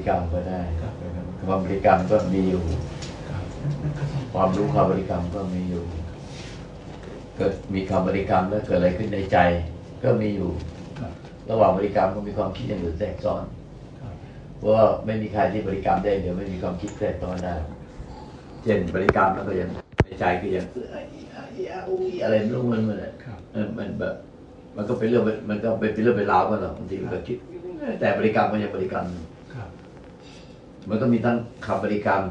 ริกรรมก็ได้ความบริกรรมก็มีอยู่ ความรู้คำบริกรรมก็มีอยู่ เกิดมีคำบริกรรมแล้วเกิดอะไรขึ้นในใจ ก็มีอยู่ ระหว่างบริกรรมก็มีความคิดอย่างอื่นแทรกซ้อนเพราะว่าไม่มีใครที่บริกรรมได้เดี๋ยวไม่มีความคิดแทรกซ้อนได้ เช่นบริกรรมแล้วก็ยังในใจก็ยังเอ้ยอ้ายอ้ายอะไรไม่รู้มันมันอะมันแบบมันก็เป็นเรื่องมันก็เป็นเรื่องเป็นราวกันหรอกบางทีมันก็คิดแต่บริกรรมก็ยังบริกรรม มันก็มีทั้งคำบริกรรม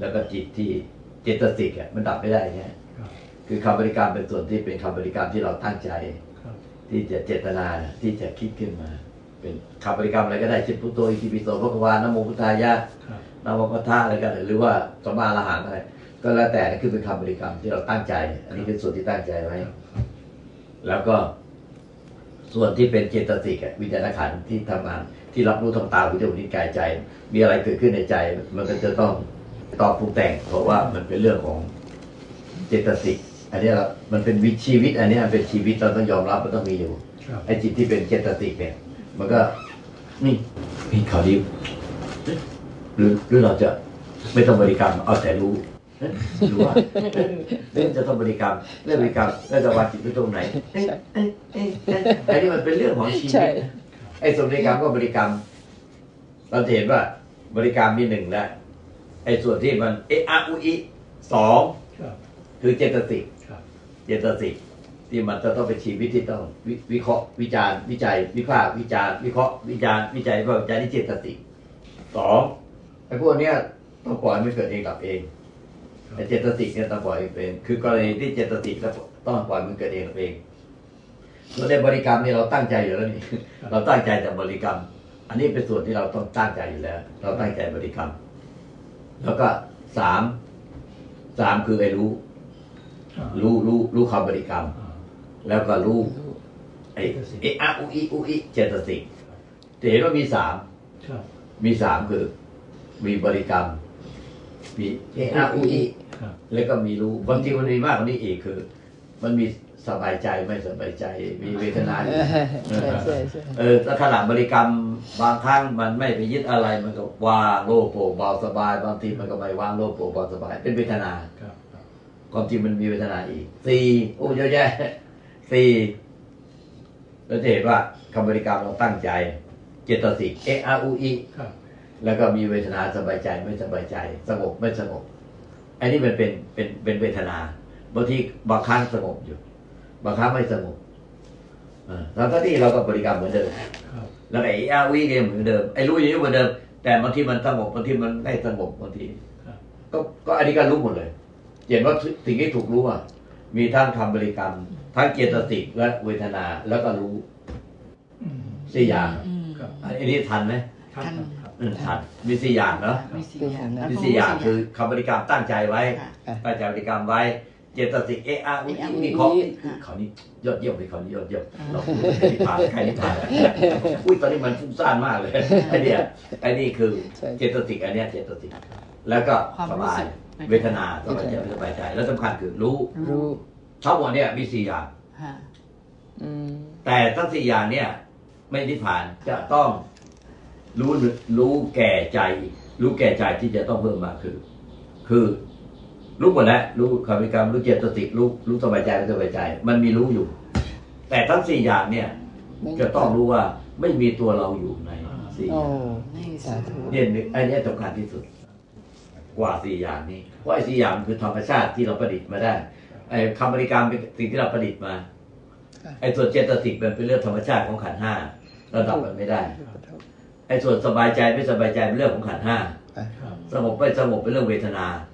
แล้วก็จิตที่เจตสิกอะมันดับไม่ได้ใช่ไหมครับคือคำบริกรรมเป็นส่วนที่เป็นคำบริกรรมที่เราตั้งใจครับที่จะเจตนาที่จะคิดขึ้นมา เป็นคำบริกรรมอะไรก็ได้เช่นพุทโธอิติปิโสพระกวานะโมพุทธายะครับนะโมพุทธะอะไรก็ได้หรือว่าสมมาอรหังอะไรก็แล้วแต่คือเป็นคำบริกรรมที่เราตั้งใจ อันนี้คือส่วนที่ตั้งใจไว้แล้วก็ส่วนที่เป็นเจตสิกอะวิญญาณขันธ์ที่ทำงาน ที่รับรู้ทางตาหูจมูกนิ้วกายใจ มีอะไรเกิดขึ้นในใจ มันก็จะต้องตอบปรุงแต่ง เพราะว่ามันเป็นเรื่องของเจตสิกอันนี้เรามันเป็นวิชีวิต อันนี้มันเป็นชีวิตเราต้องยอมรับมันต้องมีอยู่ครับไอ้จิตที่เป็นเจตสิกเนี่ย มันก็นี่นี่ข่าวดีหรือหรือเราจะไม่ต้องบริกรรมเอาแต่รู้เอ๊ะหรือว่าเรื่องจะต้องบริกรรมเรื่องบริกรรมแล้วจะวางจิตไว้ตรงไหนเอ๊ะเอ๊ะเอ๊ะเอ๊ะไอ้นี่มันเป็นเรื่องของชีใช่วิตนะ ไอ้ส่วนบริกรรมก็บริกรรม เราจะเห็นว่าบริกรรมมีหนึ่งแล้วไอ้ส่วนที่มันเอะอะอุอิสองครับคือเจตสิกครับเจตสิกที่มันจะต้องเป็นชีวิตที่ต้องวิวิเคราะห์วิจารณ์วิจัย วิพากษ์วิจารณ์วิเคราะห์วิจารณ์วิจัยวิพากษ์วิจารณ์นี่เจตสิกสองไอ้พวกเนี้ยต้องปล่อยไม่เกิดเองดับเองไอ้เจตสิกเนี่ยต้องปล่อยเองคือกรณีที่เจตสิกแล้วต้องปล่อยมันเกิดเองดับเอง ส่วนในบริกรรมนี่เราตั้งใจอยู่แล้วนี่เราตั้งใจแต่บริกรรม อันนี้เป็นส่วนที่เราต้องตั้งใจอยู่แล้ว เราตั้งใจบริกรรม แล้วก็สามสามคือไอ้รู้อ่ารู้รู้รู้คำบริกรรมอ่าแล้วก็รู้ไอ้เอะอะอุอิอุอิเจตสิกจะเห็นว่ามีสามครับมีสามคือ มีบริกรรม มีเอะอะอุอิครับแล้วก็มีรู้บางทีมันมีมากกว่านี้อีกคือ มันมี สบายใจไม่สบายใจ มีเวทนาอยู่ใช่ใช่ใช่เออถ้าขณะบริกรรมบางครั้งมันไม่ไปยึดอะไรมันก็ว่างโล่งโปร่งเบาสบาย บางทีมันก็ไม่ว่างโล่งโปร่งเบาสบาย เป็นเวทนาครับครับความจริงมันมีเวทนาอีกสี่โอ้เยอะแยะสี่เราจะเห็นว่าคำบริกรรมเราตั้งใจ เจตสิกเอะอาอูอีครับแล้วก็มีเวทนาสบายใจไม่สบายใจ สงบไม่สงบอันนี้มันเป็นเป็นเป็นเวทนาบางทีบางครั้งสงบอยู่ บางครั้งไม่สงบอ่าแล้วก็ที่เราก็บริกรรมเหมือนเดิมครับแล้วไอ้อาวีก็ยังเหมือนเดิมไอ้รู้อย่างนี้เหมือนเดิม แต่บางทีมันสงบบางทีมันไม่สงบบางทีครับก็ก็อันนี้ก็รู้หมดเลยเห็นว่าสิ่งที่ถูกรู้อะมีทั้งคำบริกรรม ทั้งเจตสิกและเวทนาแล้วก็รู้อืมสี่อย่างอืมครับอันนี้ทันไหมครับครับครับอืมทันมีสี่อย่างเนาะมีสี่อย่างครับมีสี่อย่างคือคำบริกรรมตั้งใจไว้ค่ะตั้งใจบริกรรมไว้ เจตสิกเอะอะอุเอะอะอิอุอินี่เขาค่ะเขานี่ยอดเยี่ยมเลยเขานี่ยอดเยี่ยมเราพูดใครนิพพานใครนิพพานอุ้ยตอนนี้มันฟุ้งซ่านมากเลยไอ้เนี่ยไอ้นี่คือใช่เจตสิกอันเนี้ยเจตสิกแล้วก็ความสรู้บายสึกเวทนาสบายใจไม่สบายใจ แล้วสำคัญคือรู้รู้ทั้งหมดเนี่ยมีสี่อย่างค่ะอืมแต่ทั้งสี่อย่างเนี่ย ไม่นิพพานจะต้องรู้รู้แก่ใจ รู้แก่ใจที่จะต้องเพิ่มมากคือ คือ รู้หมดแล้วรู้คำวิกรรมรู้เจตสิกรู้รู้สบายใจไม่สบายใจ มันมีรู้อยู่ แต่ทั้งสี่อย่างเนี่ย จะต้องรู้ว่าไม่มีตัวเราอยู่ในสี่อโอ้ย่างนี่สาธุเนี่ยนึกอันเนี้ยสำคัญที่สุด กว่าสี่อย่างนี้เพราะไอ้สี่อย่างมันคือธรรมชาติที่เราประดิษฐ์มาได้ไอ้คำบริกรรมเป็นสิ่งที่เราประดิษฐ์มาไอ้ส่วนเจตสิกมันเป็นเรื่องธรรมชาติของขันธ์ห้าเราดับมันไม่ได้ไอ้ส่วนสบายใจไม่สบายใจเป็นเรื่องของขันธ์ห้าครับสงบไม่สงบเป็นเรื่องเวทนาครับ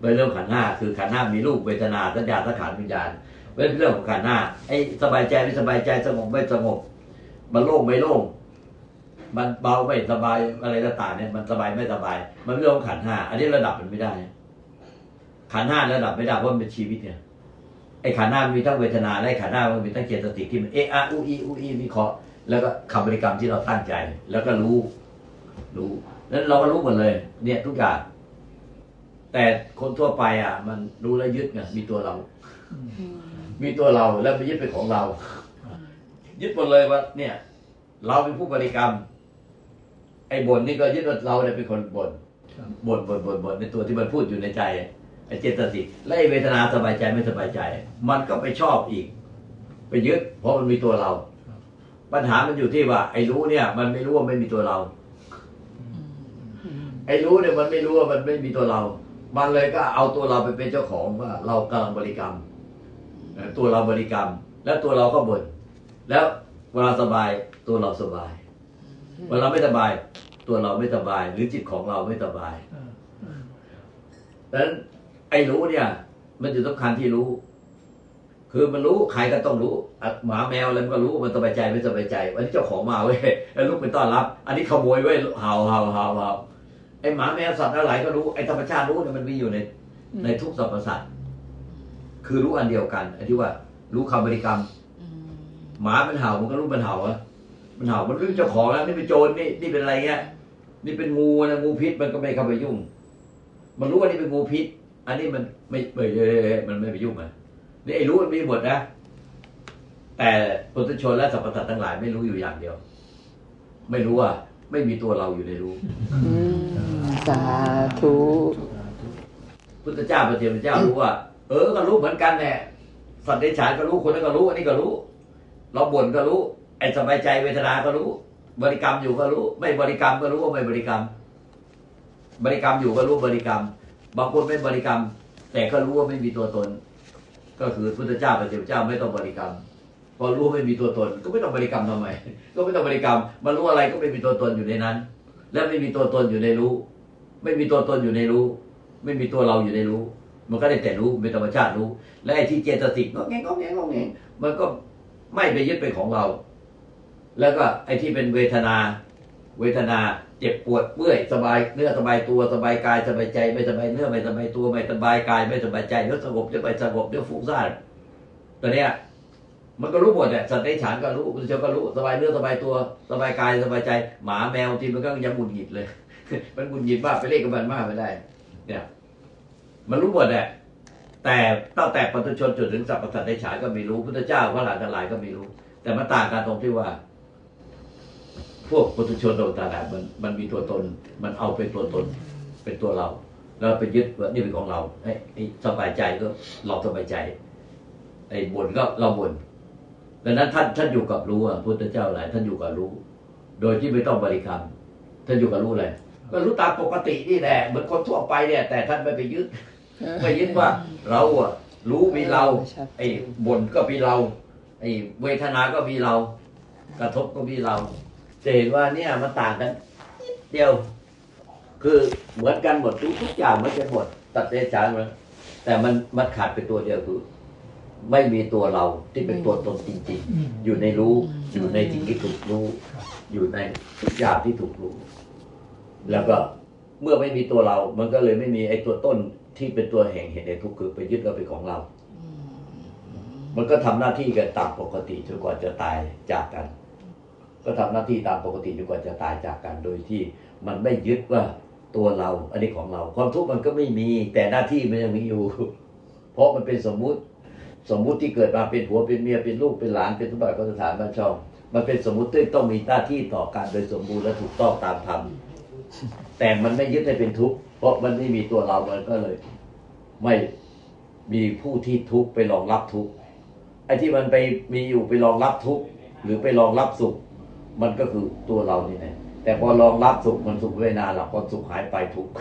เป็นเรื่องขันธ์ห้าคือขันธ์ห้ามีรูปเวทนาสัญญาสังขารวิญญาณเป็นเรื่องของขันธ์ห้าไอ้สบายใจไม่สบายใจสงบไม่สงบ มันโล่งไม่โล่งมันเบาไม่สบายอะไรต่างๆเนี่ยมันสบายไม่สบาย มันเรื่องของขันห้าอันนี้ระดับมันไม่ได้ ขันห้าระดับไม่ได้เพราะมันเป็นชีวิตเนี่ยไอ้ขันธ์ห้ามีทั้งเวทนาและไอ้ขันธ์ห้ามันมีทั้งเจตสิกที่มันเอะอะอุอีอุอีวิเคราะห์แล้วก็คำบริกรรมที่เราตั้งใจ แล้วก็รู้ รู้ แล้วเราก็รู้หมดเลย เนี่ยทุกอย่าง แต่คนทั่วไปอะ มันรู้แล้วยึดไงมีตัวเราอืมอืมมีตัวเราแล้วไปยึดเป็นของเรา ยึดหมดเลยว่า เนี่ย เราเป็นผู้บริกรรม ไอ้บ่นนี่ก็ยึดว่าเราเนี่ยเป็นคนบ่นครับบ่นบ่นบ่นบ่นในตัวที่มันพูดอยู่ในใจไอ้เจตสิกและไอ้เวทนาสบายใจไม่สบายใจ มันก็ไปชอบอีก ไปยึด เพราะมันมีตัวเรา ปัญหามันอยู่ที่ว่า ไอ้รู้เนี่ย มันไม่รู้ว่าไม่มีตัวเรา ไอ้รู้เนี่ยมันไม่รู้ว่ามันไม่มีตัวเรา มันเลยก็เอาตัวเราไปเป็นเจ้าของว่า เรากำลังบริกรรม ตัวเราบริกรรม แล้วตัวเราก็บ่นแล้วเวลาสบายตัวเราสบาย เวลาไม่สบาย ตัวเราไม่สบาย หรือจิตของเราไม่สบายดังนั้นไอ้รู้เนี่ย มันอยู่สำคัญที่รู้ คือมันรู้ใครก็ต้องรู้หมาแมวอะไรมันก็รู้มันสบายใจไม่สบายใจวันนี้เจ้าของมาเว้ยแล้วลูกไปต้อนรับ อันนี้ขโมยเว้ยเห่าเห่าเห่าเห่า ไอ้หมาแมวสัตว์อะไรก็รู้ไอ้ธรรมชาติรู้เนี่ยมันมีอยู่ใน ในทุกสรรพสัตว์คือรู้อันเดียวกันไอ้ที่ว่ารู้คำบริกรรมหมามันเห่ามันก็รู้มันเห่าอะมันเห่ามันรู้เจ้าของแล้วนี่เป็นโจรนี่นี่เป็นอะไรเงี้ยนี่เป็นงูนะงูพิษมันก็ไม่เข้าไปยุ่ง มันรู้ว่านี่เป็นงูพิษ อันนี้มันไม่ไม่เอ้ยมันไม่ไปยุ่งอะนี่ไอ้รู้มันมีหมดนะ แต่ปุถุชนและสรรพสัตว์ทั้งหลายไม่รู้อยู่อย่างเดียว ไม่รู้ว่า ไม่มีตัวเราอยู่ในรู้อืมสาธุพุทธเจ้าพระเจ้าเจ้ารู้ว่า เออก็รู้เหมือนกันแหละสัตว์เดรัจฉานก็รู้คนนั้นก็รู้อันนี้ก็รู้ เราบ่นก็รู้ ไอ้สบายใจเวทนาก็รู้ บริกรรมอยู่ก็รู้ ไม่บริกรรมก็รู้ว่าไม่บริกรรม บริกรรมอยู่ก็รู้บริกรรม บางคนไม่บริกรรม แต่ก็รู้ว่าไม่มีตัวตน ก็คือพุทธเจ้าพระเจ้าเจ้าไม่ต้องบริกรรม พอรู้ไม่มีตัวตน ก็ไม่ต้องบริกรรมทำไม ก็ไม่ต้องบริกรรมมารู้อะไรก็ไม่มีตัวตนอยู่ในนั้น และไม่มีตัวตนอยู่ในรู้ ไม่มีตัวตนอยู่ในรู้ ไม่มีตัวเราอยู่ในรู้ มันก็ได้แต่รู้เป็นธรรมชาติรู้ และไอ้ที่เจตสิกก็แงงก็แงงก็แงงมันก็ไม่ไปยึดเป็นของเรา แล้วก็ไอ้ที่เป็นเวทนา เวทนาเจ็บปวดเมื่อยสบายเนื้อสบายตัวสบายกายสบายใจ ไม่สบายเนื้อไม่สบายตัวไม่สบายกาย ไม่สบายใจเดี๋ยวสงบเดี๋ยวไปสงบเดี๋ยวฟุ้งซ่านตัวเนี้ย มันก็รู้หมดแหละสัตว์ในฉานก็รู้คุณเจ้าก็รู้สบายเนื้อสบายตัวสบายกายสบายใจ หมาแมวที่มันก็ยังหงุดหงิดเลย มันหงุดหงิดมากไปเล่นกับมันมากไม่ได้ เนี่ย มันรู้หมดแหละแต่ตั้งแต่ปัจจุชนจนถึงสัพพสัตว์ในฉานก็ม่รู้พุทธเจ้าพระหลานทั้งหลายก็ม่รู้ แต่มันต่างกันตรงที่ว่า พวกปุถุชนโดยตาดามันมันมีตัวตน มันเอาเป็นตัวตนเป็นตัวเรา แล้วไปยึดว่านี่เป็นของเราไอ้ไอ้สบายใจก็เราสบายใจไอ้บ่นก็เราบ่น ดังนั้นท่านท่านอยู่กับรู้อะพุทธเจ้าหลายท่านอยู่กับรู้ โดยที่ไม่ต้องบริกรรมท่านอยู่กับรู้เลยก็รู้ตามปกตินี่แหละเหมือนคนทั่วไปเนี่ย แต่ท่านไม่ไปยึดไม่ยึดว่าเราอะรู้มีเรา ไอ้บ่นก็มีเรา ไอ้เวทนาก็มีเรา กระทบก็มีเราจะเห็นว่าเนี่ยมันต่างกันนิดเดียว คือเหมือนกันหมดทุกทุกอย่างเหมันกันหมดตัดเดชานมันแต่มันมันขาดไปตัวเดียวคือ ไม่มีตัวเราที่เป็นตัวตนจริงอืมๆอยู่ในรู้ อยู่ในสิ่งที่ถูกรู้ อยู่ในทุกอย่างที่ถูกรู้ แล้วก็เมื่อไม่มีตัวเรา มันก็เลยไม่มีไอ้ตัวต้นที่เป็นตัวแห่งเหตุในทุกข์คือไปยึดเราเป็นของเรา มันก็ทำหน้าที่กันตามปกติจนกว่าจะตายจากกัน ก็ทำหน้าที่ตามปกติจนกว่าจะตายจากกัน โดยที่มันไม่ยึดว่าตัวเรา อันนี้ของเรา ความทุกข์มันก็ไม่มีแต่หน้าที่มันยังมีอยู่ เพราะมันเป็นสมมุติ สมมุติที่เกิดมาเป็นผัวเป็นเมียเป็นลูกเป็นหลานเป็นสมบัติก็สถานบ้านช่อง มันเป็นสมมุติที่ต้องมีหน้าที่ต่อการโดยสมบูรณ์และถูกต้องตามธรรมแต่มันไม่ยึดให้เป็นทุกข์เพราะมันไม่มีตัวเรา มันก็เลย ไม่มีผู้ที่ทุกข์ไปรองรับทุกข์ไอ้ที่มันไปมีอยู่ไปรองรับทุกข์หรือไปรองรับสุข มันก็คือตัวเรานี่แหละแต่พอรองรับสุขมันสุขไม่นานหรอกพอสุขหายไปทุกข์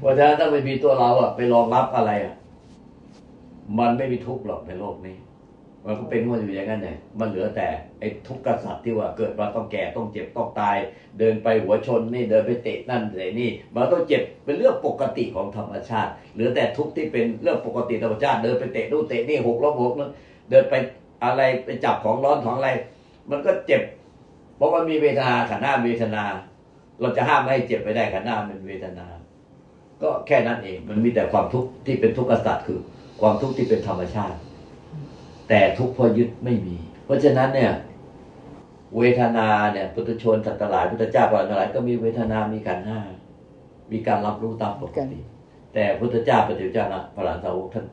เพราะฉะนั้นถ้าไม่มีตัวเราอะไปรองรับอะไรอะ มันไม่มีทุกข์หรอกในโลกนี้ มันก็เป็นมันอยู่อย่างนั้นแหละมันเหลือแต่ไอ้ทุกข์กษัตริย์ที่ว่าเกิดมาต้องแก่ต้องเจ็บต้องตาย เดินไปหัวชนนี่เดินไปเตะนั่นเตะนี่มันต้องเจ็บเป็นเรื่องปกติของธรรมชาติ เหลือแต่ทุกข์ที่เป็นเรื่องปกติธรรมชาติ เดินไปเตะนู่นเตะนี่หกล้มหกนั่นเดินไปอะไรไปจับของร้อนของอะไร มันก็เจ็บ เพราะมันมีเวทนาขันหน้าเวทนา เราจะห้ามไม่ให้เจ็บไปได้ขันหน้ามันเวทนา ก็แค่นั้นเองมันมีแต่ความทุกข์ที่เป็นทุกข์กษัตริย์คือ ความทุกข์ที่เป็นธรรมชาติ แต่ทุกข์เพอยึดไม่มี เพราะฉะนั้นเนี่ย เวทนาเนี่ยพุทธชนสัตว์หลายพุทธเจ้าก่อนหลายก็มีเวทนามีขันธ์ห้ามีการรับรู้ตามปกติแต่พุทธเจ้าปฏิเจ้านะพระหลานสาวกท่าน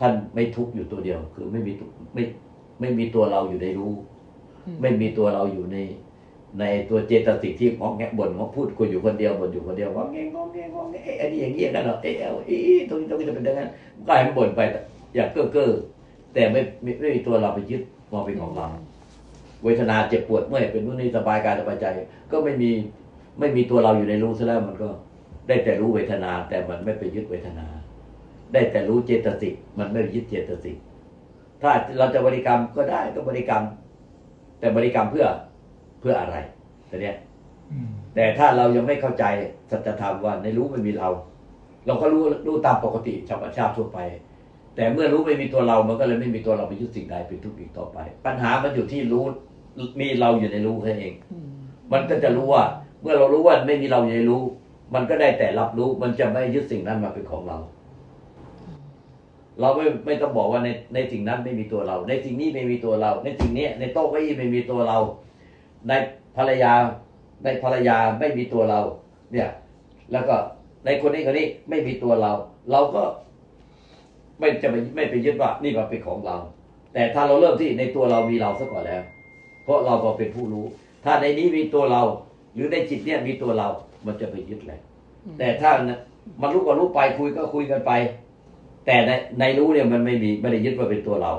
ท่านไม่ทุกข์อยู่ตัวเดียว คือไม่มีทุกข์ไม่ไม่มีตัวเราอยู่ในรู้ ไม่มีตัวเราอยู่ใน ในตัวเจตสิกที่งอแงบ่นงอพูดคุยอยู่คนเดียวบ่นอยู่คนเดียวงอแงงอแงงอแงเอ๊ะอันนี้อย่างนี้อย่างนั้นเหรอเอ๊ะเอาเอ๊ะตรงนี้ตรงนี้จะเป็นอย่างนั้นก็ให้มันบ่นไปอยากเก้อเก้อแต่ไม่ไม่ไม่มีตัวเราไปยึดมองเป็นของเราเวทนาเจ็บปวดเมื่อยเป็นนู่นนี่สบายกายสบายใจ ก็ไม่มีไม่มีตัวเราอยู่ในรู้ซะแล้วมันก็ได้แต่รู้เวทนา แต่มันไม่ไปยึดเวทนา ได้แต่รู้เจตสิกมันไม่ไปยึดเจตสิกถ้าเราจะบริกรรมก็ได้ก็บริกรรม แต่บริกรรมเพื่อ เพื่ออะไรแต่เนี้ยอืมแต่ถ้าเรายังไม่เข้าใจสัจธรรมว่าในรู้ไม่มีเรา เราก็รู้รู้ตามปกติธรรมชาติทั่วไป แต่เมื่อรู้ไม่มีตัวเรา มันก็เลยไม่มีตัวเราไปยึดสิ่งใดเป็นทุกข์อีกต่อไป ปัญหามันอยู่ที่รู้มีเราอยู่ในรู้แค่เอง มันก็จะรู้ว่า เมื่อเรารู้ว่าไม่มีเราอยู่ในรู้ มันก็ได้แต่รับรู้ มันจะไม่ยึดสิ่งนั้นมาเป็นของเรา เราไม่ไม่ต้องบอกว่าในในสิ่งนั้นไม่มีตัวเรา ในสิ่งนี้ไม่มีตัวเรา ในสิ่งนี้ในโต๊ะเก้าอี้ไม่มีตัวเรา ในภรรยาในภรรยาไม่มีตัวเรา เนี่ย แล้วก็ในคนนี้คนนี้ไม่มีตัวเรา เราก็ ไม่จะไปไม่ไปยึดว่านี่มันเป็นของเรา แต่ถ้าเราเริ่มที่ในตัวเรามีเราซะก่อนแล้ว เพราะเราก็เป็นผู้รู้ ถ้าในนี้มีตัวเรา หรือในจิตเนี่ยมีตัวเรา มันจะไปยึดแหละแต่ถ้ามันรู้ก็รู้ไปคุยก็คุยกันไป แต่ในในรู้เนี่ยมันไม่มีไม่ได้ยึดว่าเป็นตัวเรา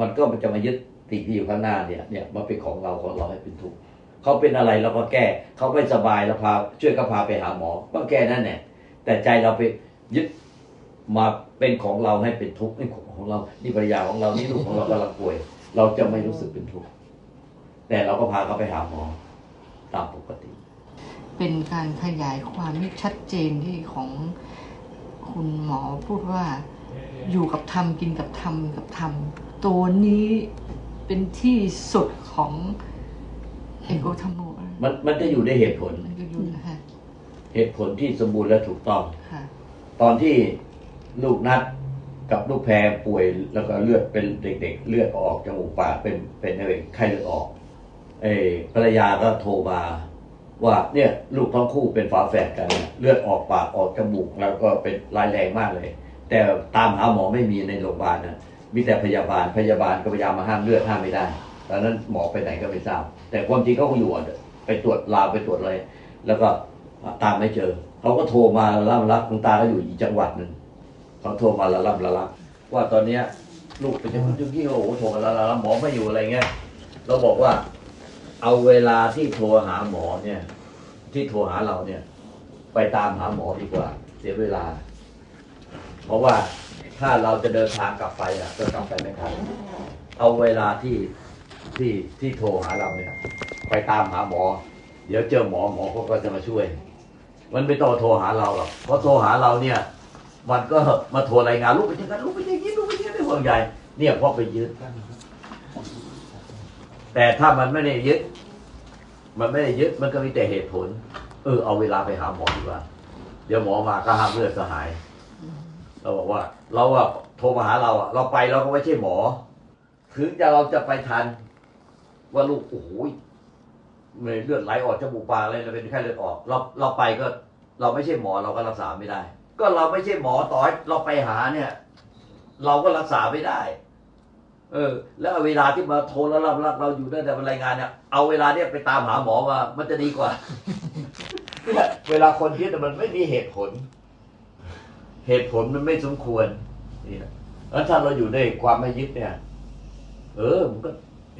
มันก็มันจะมายึด สิ่งที่อยู่ข้างหน้าเนี่ยเนี่ยมันเป็นของเราของเราให้เป็นทุกข์เขาเป็นอะไรเราก็แก้เขาไม่สบายเราพาช่วยเขาพาไปหาหมอก็แก้นั่นแหละแต่ใจเราไปยึดมาเป็นของเราให้เป็นทุกข์นี่ของเรานี่ภรรยาของเรานี่ลูกของเรากำลังป่วย เราจะไม่รู้สึกเป็นทุกข์แต่เราก็พาเขาไปหาหมอตามปกติ เป็นการขยายความที่ชัดเจนที่ของคุณหมอพูดว่าอยู่กับธรรมกินกับธรรมกับธรรมตัวนี้ เป็นที่สุดของเอกโกธรรมโมมันมันจะอยู่ในเหตุผล มันก็อยู่นะคะเหตุผลที่สมบูรณ์และถูกต้อง ค่ะ ตอนที่ลูกนัดกับลูกแพรป่วยแล้วก็เลือดเป็นเด็ก ๆ เลือดออกจมูกปากเป็นเป็นอะไรไข้เลือดออก เออภรรยาก็โทรมาว่าเนี่ยลูกทั้งคู่เป็นฝาแฝดกัน เลือดออกปากออกจมูกแล้วก็เป็นรายแรงมากเลย แต่ตามหาหมอไม่มีในโรงพยาบาลนะ มีแต่พยาบาลพยาบาลก็พยายามมาห้ามเลือดห้ามไม่ได้ตอนนั้นหมอไปไหนก็ไม่ทราบ แต่ความจริงเขาก็อยู่อะไปตรวจลาวไปตรวจอะไรแล้วก็ตามไม่เจอเขาก็โทรมาล่ำลักคุณตาก็อยู่อีกจังหวัดหนึ่งเขาโทรมาละล่ำละลักว่าตอนเนี้ยลูกเป็นคนจุกี้โอ้โหโทรมาละล่ำหมอไม่อยู่อะไรเงี้ยเราบอกว่า เอาเวลาที่โทรหาหมอเนี่ย ที่โทรหาเราเนี่ย ไปตามหาหมอดีกว่า เสียเวลา เพราะว่า ถ้าเราจะเดินทางกลับไปอะก็กลับไปไม่ทันเอาเวลาที่ที่ที่โทรหาเราเนี่ย ไปตามหาหมอ เดี๋ยวเจอหมอหมอเขาก็จะมาช่วย มันไม่ต้องโทรหาเราหรอกเพราะโทรหาเราเนี่ย มันก็มาโทรรายงานลูกเป็นยังไงลูกเป็นอย่างนี้ลูกเป็นอย่างนี้ไม่ห่วงใยเนี่ยเพราะไปยึดแต่ถ้ามันไม่ได้ยึดมันไม่ได้ยึดมันก็มีแต่เหตุผล เออเอาเวลาไปหาหมอดีกว่า เดี๋ยวหมอมาก็ห้ามเลือดสหาย เราบอกว่า เราอะโทรมาหาเราอะเราไปเราก็ไม่ใช่หมอ ถึงจะเราจะไปทัน ว่าลูกโอ้โหเลือดไหลออกจมูกปากอะไรเราเป็นแค่เลือดออก เราเราไปก็ เราไม่ใช่หมอเราก็รักษาไม่ได้ ก็เราไม่ใช่หมอต่อให้เราไปหาเนี่ย เราก็รักษาไม่ได้ เออ แล้วเวลาที่มาโทรแล้วรับรับเราอยู่ได้แต่เป็นรายงานเนี่ยเอาเวลาเนี่ยไปตามหาหมอมามันจะดีกว่าเวลาคนคิดแต่มันไม่มีเหตุผล เหตุผลมันไม่สมควรนี่นะแล้วถ้าเราอยู่ในความไม่ยึดเนี่ย เออมันก็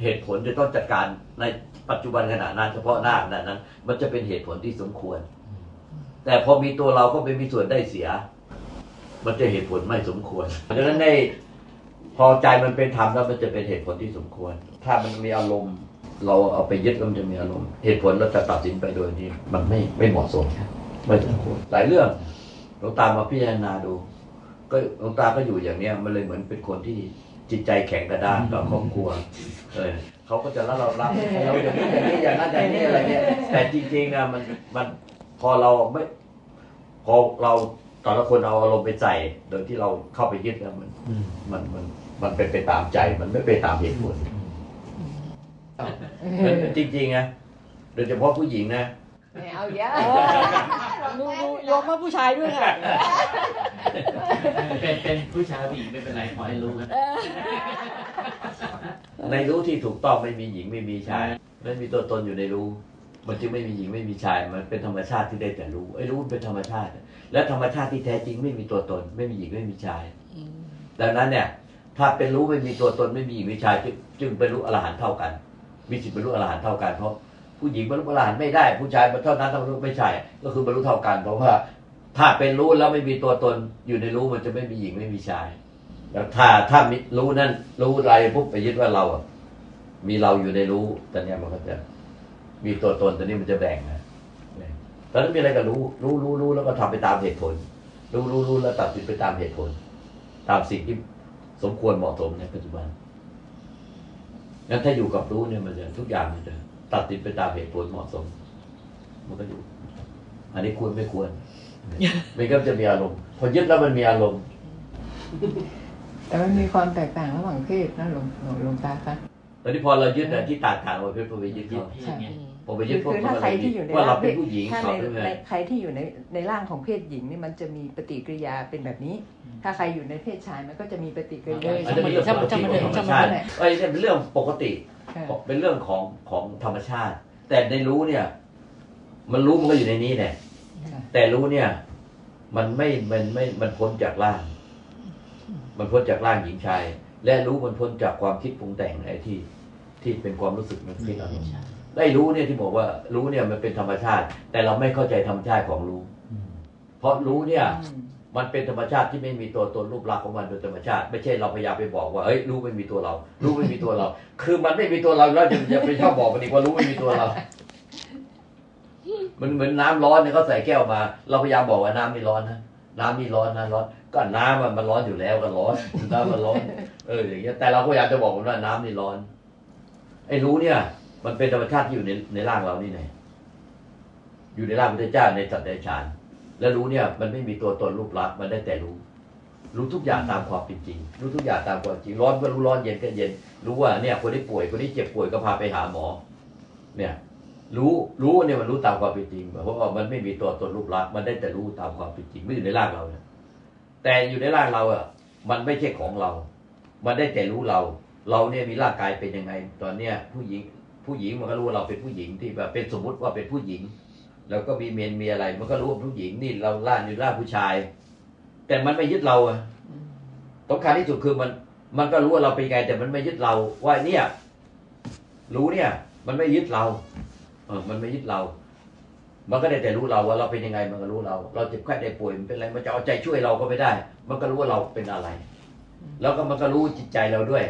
เหตุผลจะต้องจัดการในปัจจุบันขณะนั้นเฉพาะหน้าขณะนั้น มันจะเป็นเหตุผลที่สมควร แต่พอมีตัวเราก็ไปมีส่วนได้เสีย มันจะเหตุผลไม่สมควรดังนั้นในพอใจมันเป็นธรรมแล้วมันจะเป็นเหตุผลที่สมควร ถ้ามันมีอารมณ์ เราเอาไปยึดมันจะมีอารมณ์ เหตุผลเราจะตัดสินไปโดยที่มันไม่ไม่เหมาะสมไม่สมควรหลายเรื่อง หลวงตามาพิจารณาดู ก็หลวงตาก็อยู่อย่างเนี้ยมันเลยเหมือนเป็นคนที่จิตใจแข็งกระด้างกับครอบครัวเออเขาก็จะรับเรารับเราอย่างนี้อย่างนี้อย่างนั้นอย่างนี้อะไรเงี้ยแต่จริงๆนะมันมันพอเราไม่พอเราแต่ละคนเอาอารมณ์ไปใส่โดยที่เราเข้าไปยึดแล้วมันอืมมันมันมันเป็นไปตามใจ มันไม่ไปตามเหตุผลจริงๆนะโดยเฉพาะผู้หญิงนะ ไม่เอาเยอะดูดูโยมว่าผู้ชายด้วยค่ะ เป็นเป็นผู้ชายผู้หญิงไม่เป็นไรขอให้รู้กันเอในรู้ที่ถูกต้องไม่มีหญิงไม่มีชายไม่มีตัวตนอยู่ในรู้ มันจึงไม่มีหญิงไม่มีชาย มันเป็นธรรมชาติที่ได้แต่รู้ไอ้รู้มันเป็นธรรมชาติ และธรรมชาติที่แท้จริงไม่มีตัวตน ไม่มีหญิงไม่มีชายอืมดังนั้นเนี่ย ถ้าเป็นรู้ไม่มีตัวตนไม่มีหญิงไม่มีชาย จึงจึงเป็นรู้อรหันต์เท่ากัน มีสิทธิ์บรรลุอรหันต์เท่ากันเพราะ ผู้หญิงบรรลุอรหันต์ไม่ได้ ผู้ชายเท่านั้นเท่านั้ไม่ใช่ ก็คือบรรลุเท่ากันเพราะว่า ถ้าเป็นรู้แล้วไม่มีตัวตนอยู่ในรู้มันจะไม่มีหญิงไม่มีชายแล้วถ้าถ้ามีรู้นั่นรู้อะไรปุ๊บไปยึดว่าเราอะมีเราอยู่ในรู้ตอนนี้มันก็จะมีตัวตนตอนนี้มันจะแบ่งนะแบ่งตอนนั้นมีอะไรก็รู้ รู้รู้รู้แล้วก็ทำไปตามเหตุผล รู้รู้รู้แล้วตัดสินไปตามเหตุผล ตามสิ่งที่สมควรเหมาะสมในปัจจุบันงั้นถ้าอยู่กับรู้เนี่ยมันจะทุกอย่างมันจะ ตัดสินไปตามเหตุผลเหมาะสม มันก็อยู่ อันนี้ควรไม่ควรมันก็จะมีอารมณ์ พอยึดแล้วมันมีอารมณ์ แต่มันมีความแตกต่างระหว่างเพศนะหลวงหลวงหลวงตาคะตอนนี้พอเรายึดเนี่ยที่ต่างต่างเราไปพอไปยึดเขา เพศไงพอไปยึดพวกคือเขาถ้าใครที่อยู่ในว่าเราร่างเป็นผู้หญิงถ้าเขาในเป็นไงในใครที่อยู่ในในร่างของเพศหญิงนี่มันจะมีปฏิกิริยาเป็นแบบนี้ ถ้าใครอยู่ในเพศชายมันก็จะมีปฏิกิริยาอันนี้เป็นเรื่องปกติของธรรมชาติไอ้ยเนี่ยเป็นเรื่องปกติค่ะเป็นเรื่องของของธรรมชาติ แต่ในรู้เนี่ย มันรู้มันก็อยู่ในนี้แหละค่ะแต่รู้เนี่ย มันไม่มันไม่มันพ้นจากร่าง มันพ้นจากร่างหญิงชาย และรู้มันพ้นจากความคิดปรุงแต่งไอ้ที่ที่เป็นความรู้สึกมันคิดอารมณ์ ได้รู้เนี่ยที่บอกว่ารู้เนี่ยมันเป็นธรรมชาติ แต่เราไม่เข้าใจธรรมชาติของรู้ เพราะรู้เนี่ยอืมมันเป็นธรรมชาติที่ไม่มีตัวตนรูปลักษณ์ของมันโดยธรรมชาติ ไม่ใช่เราพยายามไปบอกว่าเฮ้ยรู้ไม่มีตัวเรา รู้ไม่มีตัวเรา คือมันไม่มีตัวเราแล้วจะจะไปชอบบอกมันอีกว่ารู้ไม่มีตัวเรา มันเหมือนน้ำร้อนเนี่ยเขาใส่แก้วมา เราพยายามบอกว่าน้ำนี่ร้อนนะน้ำนี่ร้อนนะร้อน ก็น้ำมันมันร้อนอยู่แล้วก็ร้อนน้ำมันร้อน เอออย่างเงี้ยแต่เราก็พยายามจะบอกมันว่าน้ำนี่ร้อนไอ้รู้เนี่ย มันเป็นธรรมชาติที่อยู่ในในร่างเรานี่ไงอยู่ในร่างพระเจ้าในสัตว์ในฉาน แล้วรู้เนี่ย มันไม่มีตัวตนรูปลักษณ์มันได้แต่รู้ รู้ทุกอย่างตามความเป็นจริง รู้ทุกอย่างตามความจริง ร้อนก็รู้ร้อนเย็นก็เย็น รู้ว่าเนี่ย คนที่ป่วยคนที่เจ็บป่วยก็พาไปหาหมอ เนี่ย รู้รู้เนี่ยมันรู้ตามความเป็นจริงเพราะว่ามันไม่มีตัวตนรูปลักษณ์มันได้แต่รู้ตามความเป็นจริงไม่อยู่ในร่างเราเนี่ยแต่อยู่ในร่างเราอะ มันไม่ใช่ของเรา มันได้แต่รู้เรา เราเนี่ยมีร่างกายเป็นยังไง ตอนเนี้ยผู้หญิง ผู้หญิงมันก็รู้ว่าเราเป็นผู้หญิงที่แบบเป็นสมมุติว่าเป็นผู้หญิง แล้วก็มีเมนมีอะไร มันก็รู้ว่าผู้หญิงนี่เราล่างอยู่ล่างผู้ชาย แต่มันไม่ยึดเราอะสำคัญที่สุดคือมัน มันก็รู้ว่าเราเป็นไง แต่มันไม่ยึดเราว่าเนี่ย รู้เนี่ย มันไม่ยึดเราเออมันไม่ยึดเรา มันก็ได้แต่รู้เราว่าเราเป็นยังไง มันก็รู้เรา เราเจ็บไข้ได้ป่วยมันเป็นอะไร มันจะเอาใจช่วยเราก็ไม่ได้ มันก็รู้ว่าเราเป็นอะไร แล้วก็มันก็รู้จิตใจเราด้วย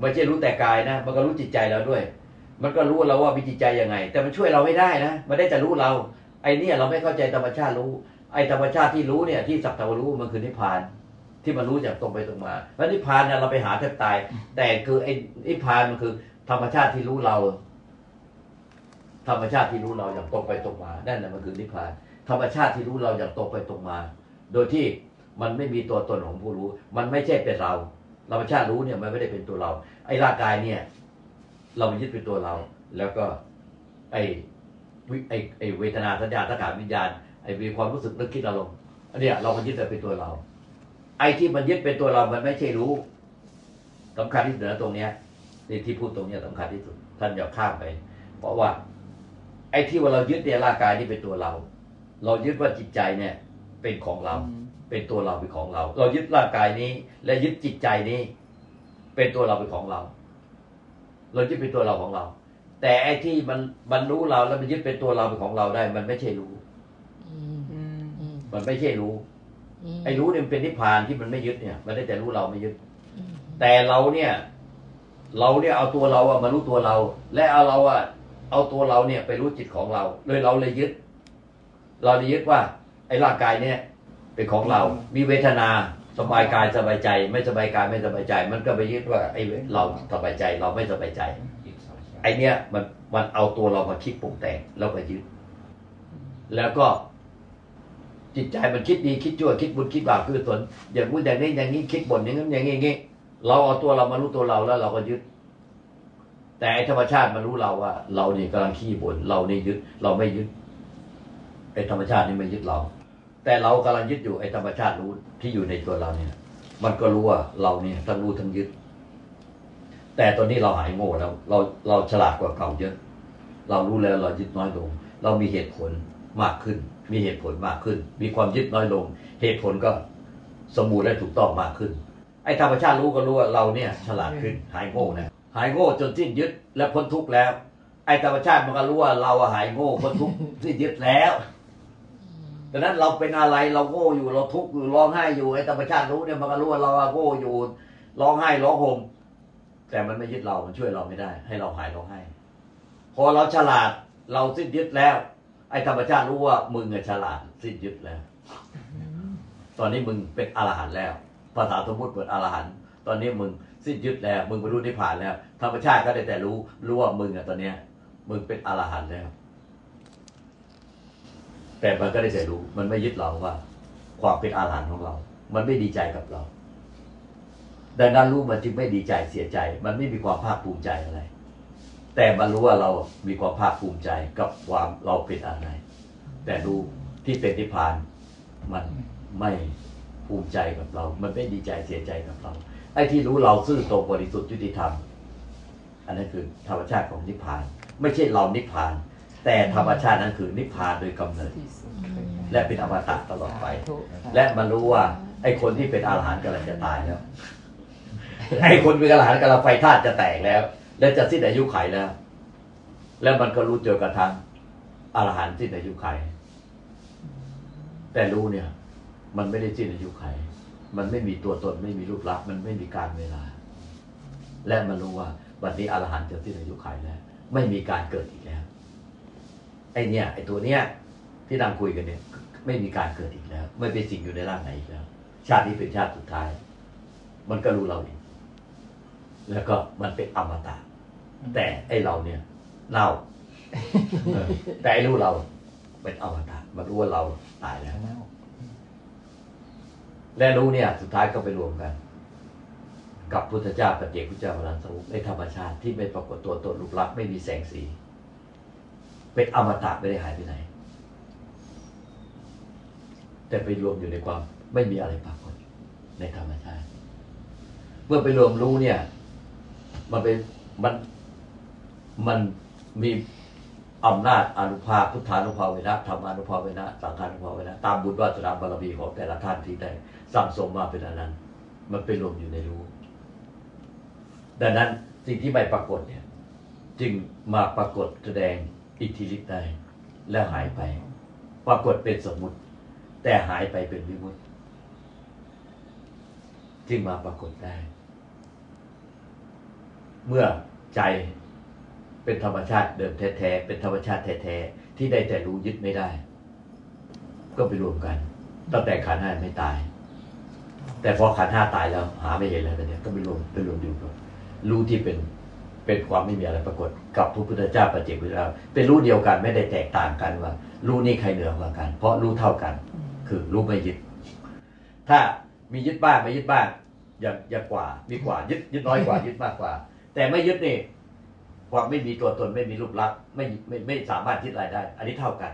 ไม่ใช่รู้แต่กายนะ มันก็รู้จิตใจเราด้วย มันก็รู้เราว่ามีจิตใจยังไง แต่มันช่วยเราไม่ได้นะมันได้แต่รู้เรา ไอ้นี่เราไม่เข้าใจธรรมชาติรู้ ไอ้ธรรมชาติที่รู้เนี่ยที่สักแต่ว่ารู้มันคือนิพพาน ที่มันรู้จากตรงไปตรงมา แล้วนิพพานเนี่ยเราไปหาแทบตาย แต่คือไอ้นิพพานมันคือ ธรรมชาติที่รู้เรา ธรรมชาติที่รู้เราอย่างตรงไปตรงมานั่นแหละมันคือนิพพาน ธรรมชาติที่รู้เราอย่างตรงไปตรงมา โดยที่มันไม่มีตัวตนของผู้รู้ มันไม่ใช่เป็นเราธรรมชาติรู้เนี่ยมันไม่ได้เป็นตัวเรา ไอ้ร่างกายเนี่ย เรามันยึดเป็นตัวเรา แล้วก็ไอวิไอไอเวทนาสัญญาสังขารวิญญาณไอมีความรู้สึกนึกคิดอารมณ์อันเนี้ยเรามันยึดเป็นตัวเรา ไอที่มันยึดเป็นตัวเรา มันไม่ใช่รู้สำคัญที่สุดนะตรงเนี้ยนี่ที่พูดตรงเนี้ยสำคัญที่สุด ท่านอย่าข้ามไป เพราะว่า ไอที่ว่าเรายึดเนี่ยร่างกายนี่เป็นตัวเรา เรายึดว่าจิตใจเนี่ย เป็นของเรา เป็นตัวเราเป็นของเรา เรายึดร่างกายนี้ และยึดจิตใจนี้ เป็นตัวเราเป็นของเรา เรายึดเป็นตัวเราของเรา แต่ไอ้ที่มันมันรู้เราแล้วมันยึดเป็นตัวเราเป็นของเราได้ มันไม่ใช่รู้มันไม่ใช่รู้ไอ้รู้เนี่ยเป็นนิพพานที่มันไม่ยึดเนี่ย มันได้แต่รู้เราไม่ยึด แต่เราเนี่ย เราเนี่ยเอาตัวเราอะมารู้ตัวเรา และเอาเราอะเอาตัวเราเนี่ยไปรู้จิตของเราเลยเราเลยยึด เราเลยยึดว่า ไอ้ร่างกายเนี่ย เป็นของเรา มีเวทนา สบายกายสบายใจ ไม่สบายกายไม่สบายใจ มันก็ไปยึดว่าไอ้เราสบายใจเราไม่สบายใจ ไอเนี้ยมันมันเอาตัวเรามาคิดปรุงแต่งแล้วก็ยึด แล้วก็จิตใจมันคิดดีคิดชั่วคิดบุญคิดบาปคือสนอย่างพูดอย่างนี้อย่างนี้คิดบ่นอย่างนั้นอย่างนี้อย่างนี้เราเอาตัวเรามารู้ตัวเราแล้วเราก็ยึด แต่ธรรมชาติมันรู้เราว่า เรานี่กำลังขี้บ่นเรานี่ยึด เราไม่ยึดไอ้ธรรมชาตินี่ไม่ยึดเรา แต่เรากำลังยึดอยู่ไอ้ธรรมชาติรู้ที่อยู่ในตัวเราเนี่ย มันก็รู้ว่าเราเนี่ยทั้งรู้ทั้งยึด แต่ตอนนี้เราหายโง่แล้วเราเราฉลาดกว่าเก่าเยอะ เรารู้แล้วเรายึดน้อยลง เรามีเหตุผลมากขึ้น มีเหตุผลมากขึ้น มีความยึดน้อยลง เหตุผลก็สมบูรณ์และถูกต้องมากขึ้น ไอ้ธรรมชาติรู้ก็รู้ว่าเราเนี่ยฉลาดขึ้นหายโง่นะหายโง่จนสิ้นยึดและพ้นทุกข์แล้ว ไอ้ธรรมชาติมันก็รู้ว่าเราหายโง่พ้นทุกข์สิ้นยึดแล้ว ดังนั้นเราเป็นอะไรเราโง่อยู่เราทุกข์อยู่ร้องไห้อยู่ไอ้ธรรมชาติรู้เนี่ยมันก็รู้ว่าเราโง่อยู่ร้องไห้ร้องห่มแต่มันไม่ยึดเรา มันช่วยเราไม่ได้ ให้เราหายร้องไห้ พอเราฉลาดเราสิ้นยึดแล้ว ไอ้ธรรมชาติรู้ว่ามึงอะฉลาดสิ้นยึดแล้ว ตอนนี้มึงเป็นอรหันต์แล้ว ภาษาสมมติเหมือนอรหันต์ตอนนี้มึงสิ้นยึดแล้ว มึงบรรลุนิพพานแล้ว ธรรมชาติก็ได้แต่รู้ รู้ว่ามึงอะตอนเนี้ย มึงเป็นอรหันต์แล้ว แต่มันก็ได้แต่รู้มันไม่ยึดเราว่า ความเป็นอรหันของเรา มันไม่ดีใจกับเรา ดังนั้นรู้มันจึงไม่ดีใจเสียใจ มันไม่มีความภาคภูมิใจอะไร แต่มันรู้ว่าเรามีความภาคภูมิใจกับความเราเป็นอะไร แต่รู้ที่เป็นนิพพาน มันไม่ภูมิใจกับเรา มันไม่ดีใจเสียใจกับเรา ไอ้ที่รู้เราซื่อตรงบริสุทธิ์ยุติธรรม อันนั้นคือธรรมชาติของนิพพาน ไม่ใช่เรานิพพาน แต่ธรรมชาตินั้นคือนิพพานโดยกำเนิดที่สุดและเป็นอมตะตลอดไปทุกข์และมันรู้ว่า ไอ้คนที่เป็นอรหันต์กำลังจะตายแล้วไอ้คนเป็นอรหันต์กำลังไฟธาตุจะแตกแล้ว และจะสิ้นอายุไขแล้ว แล้วมันก็รู้เจอกระทั่งอรหันต์สิ้นอายุไข แต่รู้เนี่ย มันไม่ได้สิ้นอายุไข มันไม่มีตัวตนไม่มีรูปลักษณ์มันไม่มีการเวลา และมันรู้ว่าวันนี้อรหันต์จะสิ้นอายุไขแล้ว ไม่มีการเกิดอีกแล้วไอ้เนี่ยไอ้ตัวเนี้ยที่นั่งคุยกันเนี่ยไม่มีการเกิดอีกแล้ว ไม่เป็นสิ่งอยู่ในร่างไหนอีกแล้ว ชาตินี้เป็นชาติสุดท้าย มันก็รู้เราเองแล้วก็มันเป็นอมตะแต่ไอ้เราเนี่ยเน่าเออแต่ไอ้รู้เราเป็นอมตะมันรู้ว่าเราตายแล้ว และรู้เนี่ย สุดท้ายก็ไปรวมกัน กับพุทธเจ้าปัจเจกพุทธเจ้าพลันสรุปในธรรมชาติที่ไม่ปรากฏตัวตนรูปลักษณ์ไม่มีแสงสี เป็นอมตะไม่ได้หายไปไหน แต่ไปรวมอยู่ในความไม่มีอะไรปรากฏในธรรมชาติ เมื่อไปรวมรู้เนี่ย มันเป็นมันมันมีอำนาจอนุภาพพุทธานุภาเวนะธรรมานุภาเวนะสังฆานุภาเวนะตามบุญวาสนาบารมีของแต่ละท่านที่ได้สั่งสมมาเป็นอันนั้นมันไปรวมอยู่ในรู้ ดังนั้นสิ่งที่ไม่ปรากฏเนี่ย จึงมาปรากฏแสดง อิทธิฤทธิ์ได้ แล้วหายไปปรากฏเป็นสมมุติ แต่หายไปเป็นวิมุตติ จึงมาปรากฏได้ เมื่อใจเป็นธรรมชาติเดิมแท้ๆเป็นธรรมชาติแท้ๆที่ได้แต่รู้ยึดไม่ได้ ก็ไปรวมกันตั้งแต่ขันห้าไม่ตาย แต่พอขันห้าตายแล้ว หาไม่เห็นแล้วตอนเนี้ยก็ไปรวมไปรวมอยู่กับรู้ที่เป็น เป็นความไม่มีอะไรปรากฏกับพระพุทธเจ้าปัจเจกพุทธเจ้าเป็นรู้เดียวกันไม่ได้แตกต่างกันว่า รู้นี่ใครเหนือกว่ากัน เพราะรู้เท่ากัน คือรู้ไม่ยึด ถ้ามียึดบ้างไม่ยึดบ้างอย่างอย่างกว่ามีกว่ายึดยึดน้อยกว่ายึดมากกว่า แต่ไม่ยึดนี่ความไม่มีตัวตนไม่มีรูปลักษณ์ไม่ไม่ไม่สามารถยึดอะไรได้ อันนี้เท่ากัน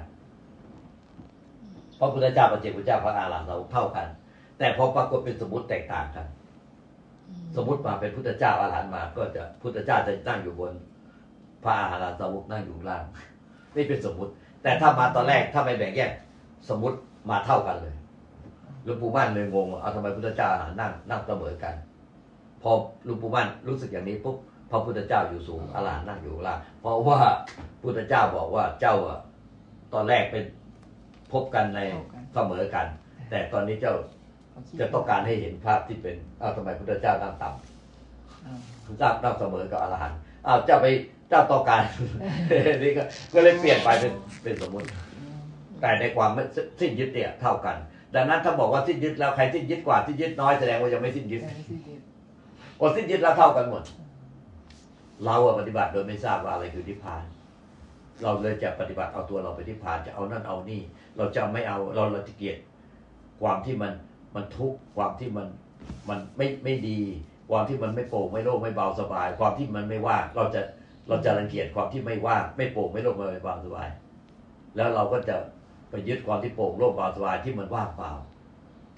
เพราะพุทธเจ้าปัจเจกพุทธเจ้าพระอาหารหันต์เราเท่ากัน แต่พอปรากฏเป็นสมมติแตกต่างกัน สมมติมาเป็นพุทธเจ้าอาหารหันต์มา ก็จะพุทธเจ้าจะนั่งอยู่บน พระอาหารหันต์สาวกนั่งอยู่ข้างล่าง นี่เป็นสมมติ แต่ถ้ามาตอนแรกถ้าไม่แบ่งแยก สมมติมาเท่ากันเลยหลวงปู่มั่นเลยงงว่าเอาทำไมพุทธเจ้าอาหารนั่งนั่งเสมอกัน พอหลวงปู่มั่นรู้สึกอย่างนี้ปุ๊บพระพุทธเจ้าอยู่สูงอาหารนั่งอยู่ข้างล่าง เพราะว่าพุทธเจ้าบอกว่าเจ้าอะตอนแรกเป็นพบกันในเสมอกัน แต่ตอนนี้เจ้า จะต้องการให้เห็นภาพที่เป็นเอาทำไมพุทธเจ้านั่งต่ำเจ้านั่งเสมอกับอรหันต์อ้าวเจ้าไปเจ้าต้องการนี่ก็ก็เลยเปลี่ยนไปเป็นเป็นสมมุติ แต่ในความไม่สิ้นยึดเนี่ยเท่ากัน ดังนั้นถ้าบอกว่าสิ้นยึดแล้วใครสิ้นยึดกว่าสิ้นยึดน้อยแสดงว่ายังไม่สิ้นยึดพอสิ้นยึดแล้วเท่ากันหมด เราอะปฏิบัติโดยไม่ทราบว่าอะไรคือนิพพาน เราเลยจะปฏิบัติเอาตัวเราไปนิพพานจะเอานั่นเอานี่ เราจะไม่เอาเราเราจะเกลียดความที่มัน มันทุกข์ความที่มันมันไม่ไม่ดี ความที่มันไม่โปร่งไม่โล่งไม่เบาสบาย ความที่มันไม่ว่างเราจะเราจะรังเกียจความที่ไม่ว่างไม่โปร่งไม่โล่งไม่เบาสบาย แล้วเราก็จะไปยึดความที่โปร่งโล่งเบาสบายที่มันว่างเปล่า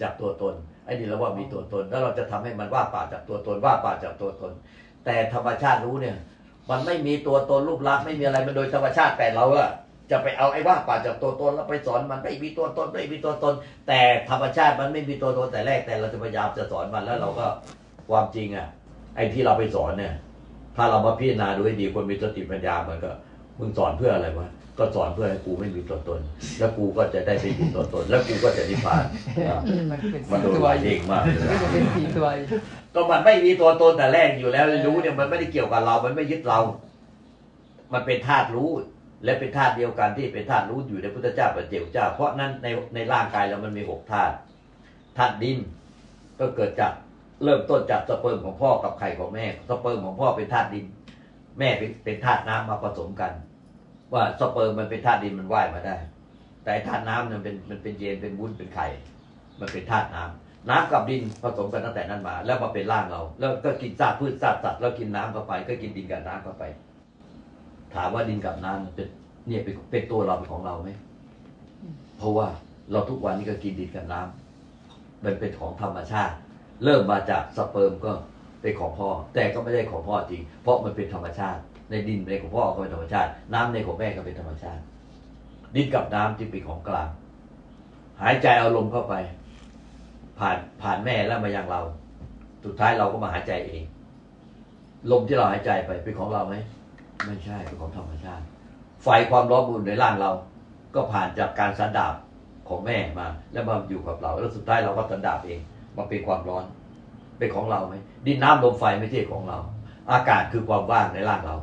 จากตัวตนไอ้นี่เราว่ามีตัวตน แล้วเราจะทำให้มันว่างเปล่าจากตัวตนว่างเปล่าจากตัวตน แต่ธรรมชาติรู้เนี่ย มันไม่มีตัวตนรูปลักษณ์ไม่มีอะไรมันโดยธรรมชาติแต่เราอะ จะไปเอาไอ้ว่าป่าจากตัวตนแล้วไปสอนมันไม่มีตัวตนไม่มีตัวตน แต่ธรรมชาติมันไม่มีตัวตนแต่แรกแต่เราจะพยายามจะสอนมันแล้วเราก็ความจริงอะไอ้ที่เราไปสอนเนี่ย ถ้าเรามาพิจารณาดูให้ดีคนมีสติปัญญามันก็มึงสอนเพื่ออะไรวะก็สอนเพื่อให้กูไม่มีตัวตน แล้วกูก็จะได้ไปมีตัวตน แล้วกูก็จะนิพพานอะมันเป็นมันโดนตัววายเด้งมากเลยมันจะเป็นสีตัวก็มันไม่มีตัวตนแต่แรกอยู่แล้วรู้เนี่ยมันไม่ได้เกี่ยวกับเรา มันไม่ยึดเรา มันเป็นธาตุรู้ และเป็นธาตุเดียวกันที่เป็นธาตุรู้อยู่ในพุทธเจ้าปัจเจกเจ้า เพราะนั้นในในร่างกายเรามันมีหกธาตุธาตุดินก็เกิดจากเริ่มต้นจากสเปิร์มของพ่อกับไข่ของแม่ สเปิร์มของพ่อเป็นธาตุดิน แม่เป็นเป็นธาตุน้ำมาผสมกัน ว่าสเปิร์มมันเป็นธาตุดินมันว่ายมาได้ แต่ธาตุน้ำมันเป็นมันเป็นเย็นเป็นวุ้นเป็นไข่ มันเป็นธาตุน้ำน้ำกับดินผสมกันตั้งแต่นั้นมา แล้วมาเป็นร่างเรา แล้วก็กินซากพืชซากสัตว์แล้วกินน้ำเข้าไป ก็กินดินกับน้ำเข้าไป ถามว่าดินกับน้ำมันเป็นเนี่ยเป็นเป็นตัวเราเป็นของเราไหมเพราะว่าเราทุกวันนี้ก็กินดินกับน้ำมันเป็นของธรรมชาติ เริ่มมาจากสเปิร์มก็เป็นของพ่อ แต่ก็ไม่ได้ของพ่อจริง เพราะมันเป็นธรรมชาติ ในดินในของพ่อก็เป็นธรรมชาติ น้ำในของแม่ก็เป็นธรรมชาติ ดินกับน้ำจึงเป็นของกลาง หายใจเอาลมเข้าไป ผ่านผ่านแม่แล้วมายังเรา สุดท้ายเราก็มาหายใจเอง ลมที่เราหายใจไปเป็นของเราไหม ไม่ใช่เป็นของธรรมชาติ ไฟความร้อนบุญในร่างเรา ก็ผ่านจากการสันดาบของแม่มา แล้วมาอยู่กับเรา แล้วสุดท้ายเราก็สันดาบเองมาเป็นความร้อน เป็นของเราไหมดินน้ำลมไฟไม่ใช่ของเรา อากาศคือความว่างในร่างเรา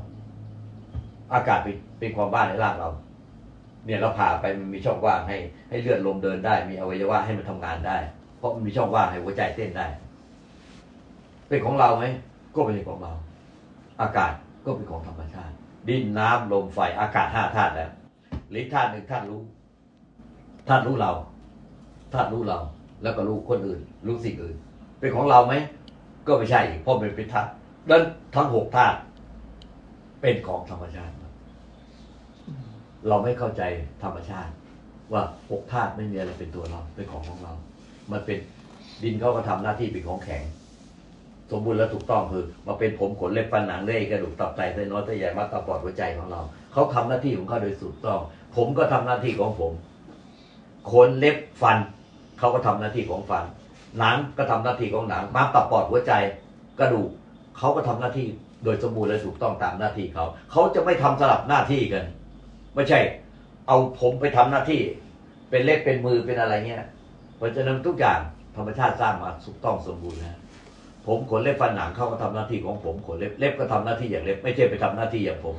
อากาศเป็นเป็นความว่างในร่างเรา เนี่ยเราผ่าไปมันมีช่องว่างให้ ให้เลือดลมเดินได้ มีอวัยวะให้มันทำงานได้ เพราะมันมีช่องว่างให้หัวใจเต้นได้ เป็นของเราไหมก็เป็นของเรา อากาศ ก็เป็นของธรรมชาติ ดินน้ำลมไฟอากาศห้าธาตุแล้วหรือธาตุหนึ่งธาตุรู้ธาตุรู้เราธาตุรู้เรา แล้วก็รู้คนอื่น รู้สิ่งอื่น เป็นของเราไหมก็ไม่ใช่เพราะมันเป็นธาตุดังทั้งหกธาตุเป็นของธรรมชาติ เราไม่เข้าใจธรรมชาติ ว่าหกธาตุไม่มีอะไรเป็นตัวเราเป็นของของเรา มันเป็นดินเขาก็ทำหน้าที่เป็นของแข็ง สมบูรณ์และถูกต้องคือมาเป็นผมขนเล็บฟันหนังเล่อยกระดูกตับไตไส้น้อยไส้ใหญ่มัดตาปอดหัวใจของเราเขาทำหน้าที่ของเขาโดยถูกต้อง ผมก็ทำหน้าที่ของผมขนเล็บฟันเขาก็ทำหน้าที่ของฟัน หนังก็ทำหน้าที่ของหนังม้าตับปอดหัวใจ กระดูกเขาก็ทำหน้าที่โดยสมบูรณ์และถูกต้องตามหน้าที่เขาเขาจะไม่ทำสลับหน้าที่กัน ไม่ใช่ เอาผมไปทำหน้าที่ เป็นเล็บเป็นมือเป็นอะไรเงี้ยเพราะฉะนั้นทุกอย่างธรรมชาติสร้างมาถูกต้องสมบูรณ์นะ ผมขนเล็บฟันหนังเขาก็ทำหน้าที่ของผมขนเล็บเล็บก็ทำหน้าที่อย่างเล็บ ไม่ใช่ไปทำหน้าที่อย่างผม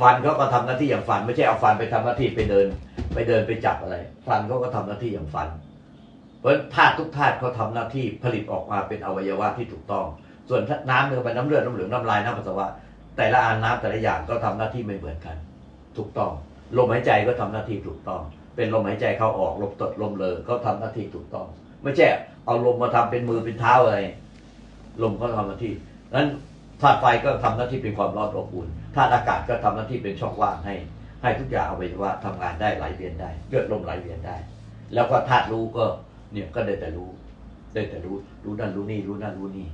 ฟันเขาก็ทำหน้าที่อย่างฟัน ไม่ใช่เอาฟันไปทำหน้าที่ไปเดิน ไปเดินไปจับอะไร ฟันเขาก็ทำหน้าที่อย่างฟัน เพราะธาตุทุกธาตุเขาทำหน้าที่ผลิตออกมาเป็นอวัยวะที่ถูกต้อง ส่วนน้ำเนื้อเป็นน้ำเลือดน้ำเหลืองน้ำลายน้ำปัสสาวะแต่ละอันน้ำแต่ละอย่างก็ทำหน้าที่ไม่เหมือนกัน ถูกต้องลมหายใจก็ทำหน้าที่ถูกต้อง เป็นลมหายใจเข้าออกลมตดลมเลอเขาทำหน้าที่ถูกต้อง ไม่ใช่เอาลมมาทำเป็นมือเป็นเท้าอะไร ลมก็ทำหน้าที่นั้นธาตุไฟก็ทำหน้าที่เป็นความร้อนอบอุ่นธาตุอากาศก็ทำหน้าที่เป็นช่องว่างให้ ให้ทุกอย่างเอาไปว่าทำงานได้ไหลเวียนได้เลือดลมไหลเวียนได้ แล้วก็ธาตุรู้ก็เนี่ยก็ได้แต่รู้ ได้แต่รู้ รู้นั่นรู้นี่รู้นั่นรู้นี่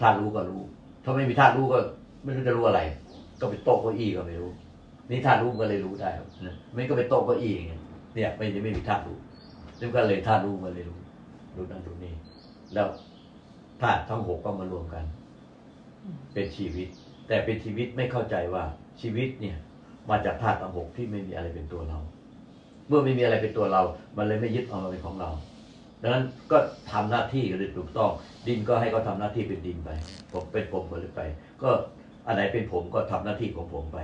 ธาตุรู้ก็รู้ ถ้าไม่มีธาตุรู้ก็ไม่รู้จะรู้อะไร ก็เป็นโต๊ะเก้าอี้ก็ไม่รู้ นี่ธาตุรู้ก็เลยรู้ได้นะไม่ก็เป็นโต๊ะเก้าอี้อย่างเงี้ยเนี่ยไม่ไม่มีธาตุรู้นี่ก็เลยธาตุรู้มันเลยรู้รู้นั่นรู้นี่แล้ว ธาตุทั้งหกก็มารวมกัน เป็นชีวิต แต่เป็นชีวิตไม่เข้าใจว่าชีวิตเนี่ย มาจากธาตุทั้งหกที่ไม่มีอะไรเป็นตัวเรา เมื่อไม่มีอะไรเป็นตัวเรา มันเลยไม่ยึดเอามาเป็นของเราดังนั้นก็ทำหน้าที่โดยถูกต้อง ดินก็ให้เขาทำหน้าที่เป็นดินไป ผมเป็นผมไปเลยไป ก็อันไหนเป็นผมก็ทำหน้าที่ของผมไป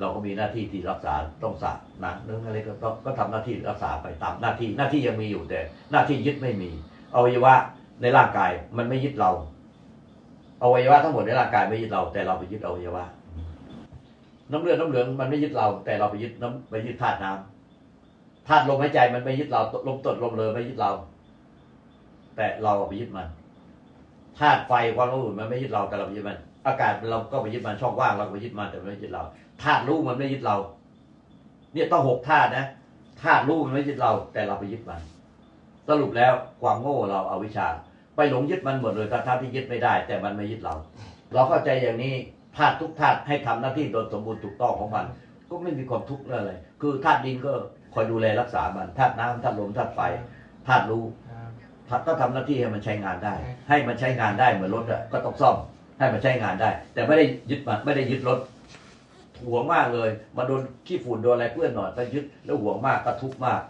เราก็มีหน้าที่ที่รักษาต้องสระหนังเนื้ออะไรก็ต้องก็ทำหน้าที่รักษาไปตามหน้าที่หน้าที่ยังมีอยู่แต่ หน้าที่ยึดไม่มีอวัยวะ ในร่างกายมันไม่ยึดเราอวัยวะทั้งหมดในร่างกายไม่ยึดเรา แต่เราไปยึดอวัยวะน้ำเลือดน้ำเหลืองมันไม่ยึดเรา แต่เราไปยึดน้ำไปยึดธาตุน้ำธาตุลมหายใจมันไม่ยึดเราลมตดลมเลอไม่ยึดเรา แต่เราไปยึดมันธาตุไฟความร้อนมันไม่ยึดเราแต่เราไปยึดมัน อากาศเราก็ไปยึดมันช่องว่างเราก็ไปยึดมันแต่มันไม่ยึดเราธาตุรู้มันไม่ยึดเรา เนี่ยต้องหกธาตุนะธาตุรู้มันไม่ยึดเรา แต่เราไปยึดมัน สรุปแล้วความโง่เราเอาวิชา ไปหลงยึดมันหมดเลยทั้งๆที่ยึดไม่ได้ แต่มันไม่ยึดเรา เราเข้าใจอย่างนี้ธาตุทุกธาตุให้ทำหน้าที่โดยสมบูรณ์ถูกต้องของมัน ก็ไม่มีความทุกข์อะไรคือธาตุดินก็คอยดูแลรักษามันธาตุน้ำธาตุลมธาตุไฟธาตุรู้ครับก็ทำหน้าที่ให้มันใช้งานได้ ให้มันใช้งานได้เหมือนรถอะก็ต้องซ่อมให้มันใช้งานได้ แต่ไม่ได้ยึดมันไม่ได้ยึดรถห่วงมากเลยมาโดนขี้ฝุ่นโดนอะไรเปื้อนหน่อยก็ยึดแล้วห่วงมากก็ทุกข์มาก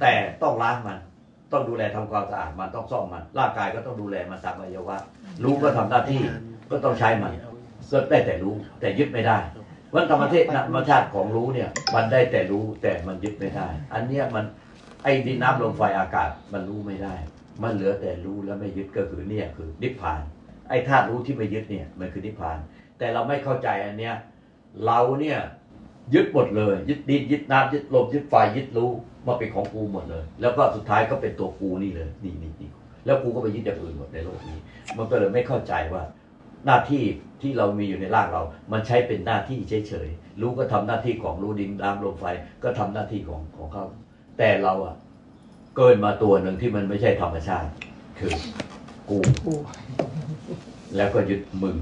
แต่ต้องล้างมัน ต้องดูแลทำความสะอาดมันต้องซ่อมมัน ร่างกายก็ต้องดูแลมันตามอวัยวะรู้ก็ทำหน้าที่ก็ต้องใช้มันเกิดได้แต่รู้แต่ยึดไม่ได้วันธรรมเทศธรรมชาติของรู้เนี่ย มันได้แต่รู้แต่มันยึดไม่ได้ อันเนี้ยมันไอ้ดินน้ำลมไฟอากาศมันรู้ไม่ได้ มันเหลือแต่รู้แล้วไม่ยึดก็คือเนี่ยคือนิพพาน ไอ้ธาตุรู้ที่ไม่ยึดเนี่ยมันคือนิพพาน แต่เราไม่เข้าใจอันเนี้ยเราเนี่ยยึดหมดเลย ยึดดินยึดน้ำยึดลมยึดไฟยึดรู้มาเป็นของกูหมดเลย แล้วก็สุดท้ายก็เป็นตัวกูนี่เลยนี่นี่นี่แล้วกูก็ไปยึดอย่างอื่นหมดในโลกนี้ มันก็เลยไม่เข้าใจว่า หน้าที่ที่เรามีอยู่ในร่างเรา มันใช้เป็นหน้าที่เฉยๆรู้ก็ทำหน้าที่ของรู้ดินน้ำลมไฟก็ทำหน้าที่ของของเขาแต่เราอะเกินมาตัวหนึ่งที่มันไม่ใช่ธรรมชาติ คือกูกูแล้วก็ยึดมึง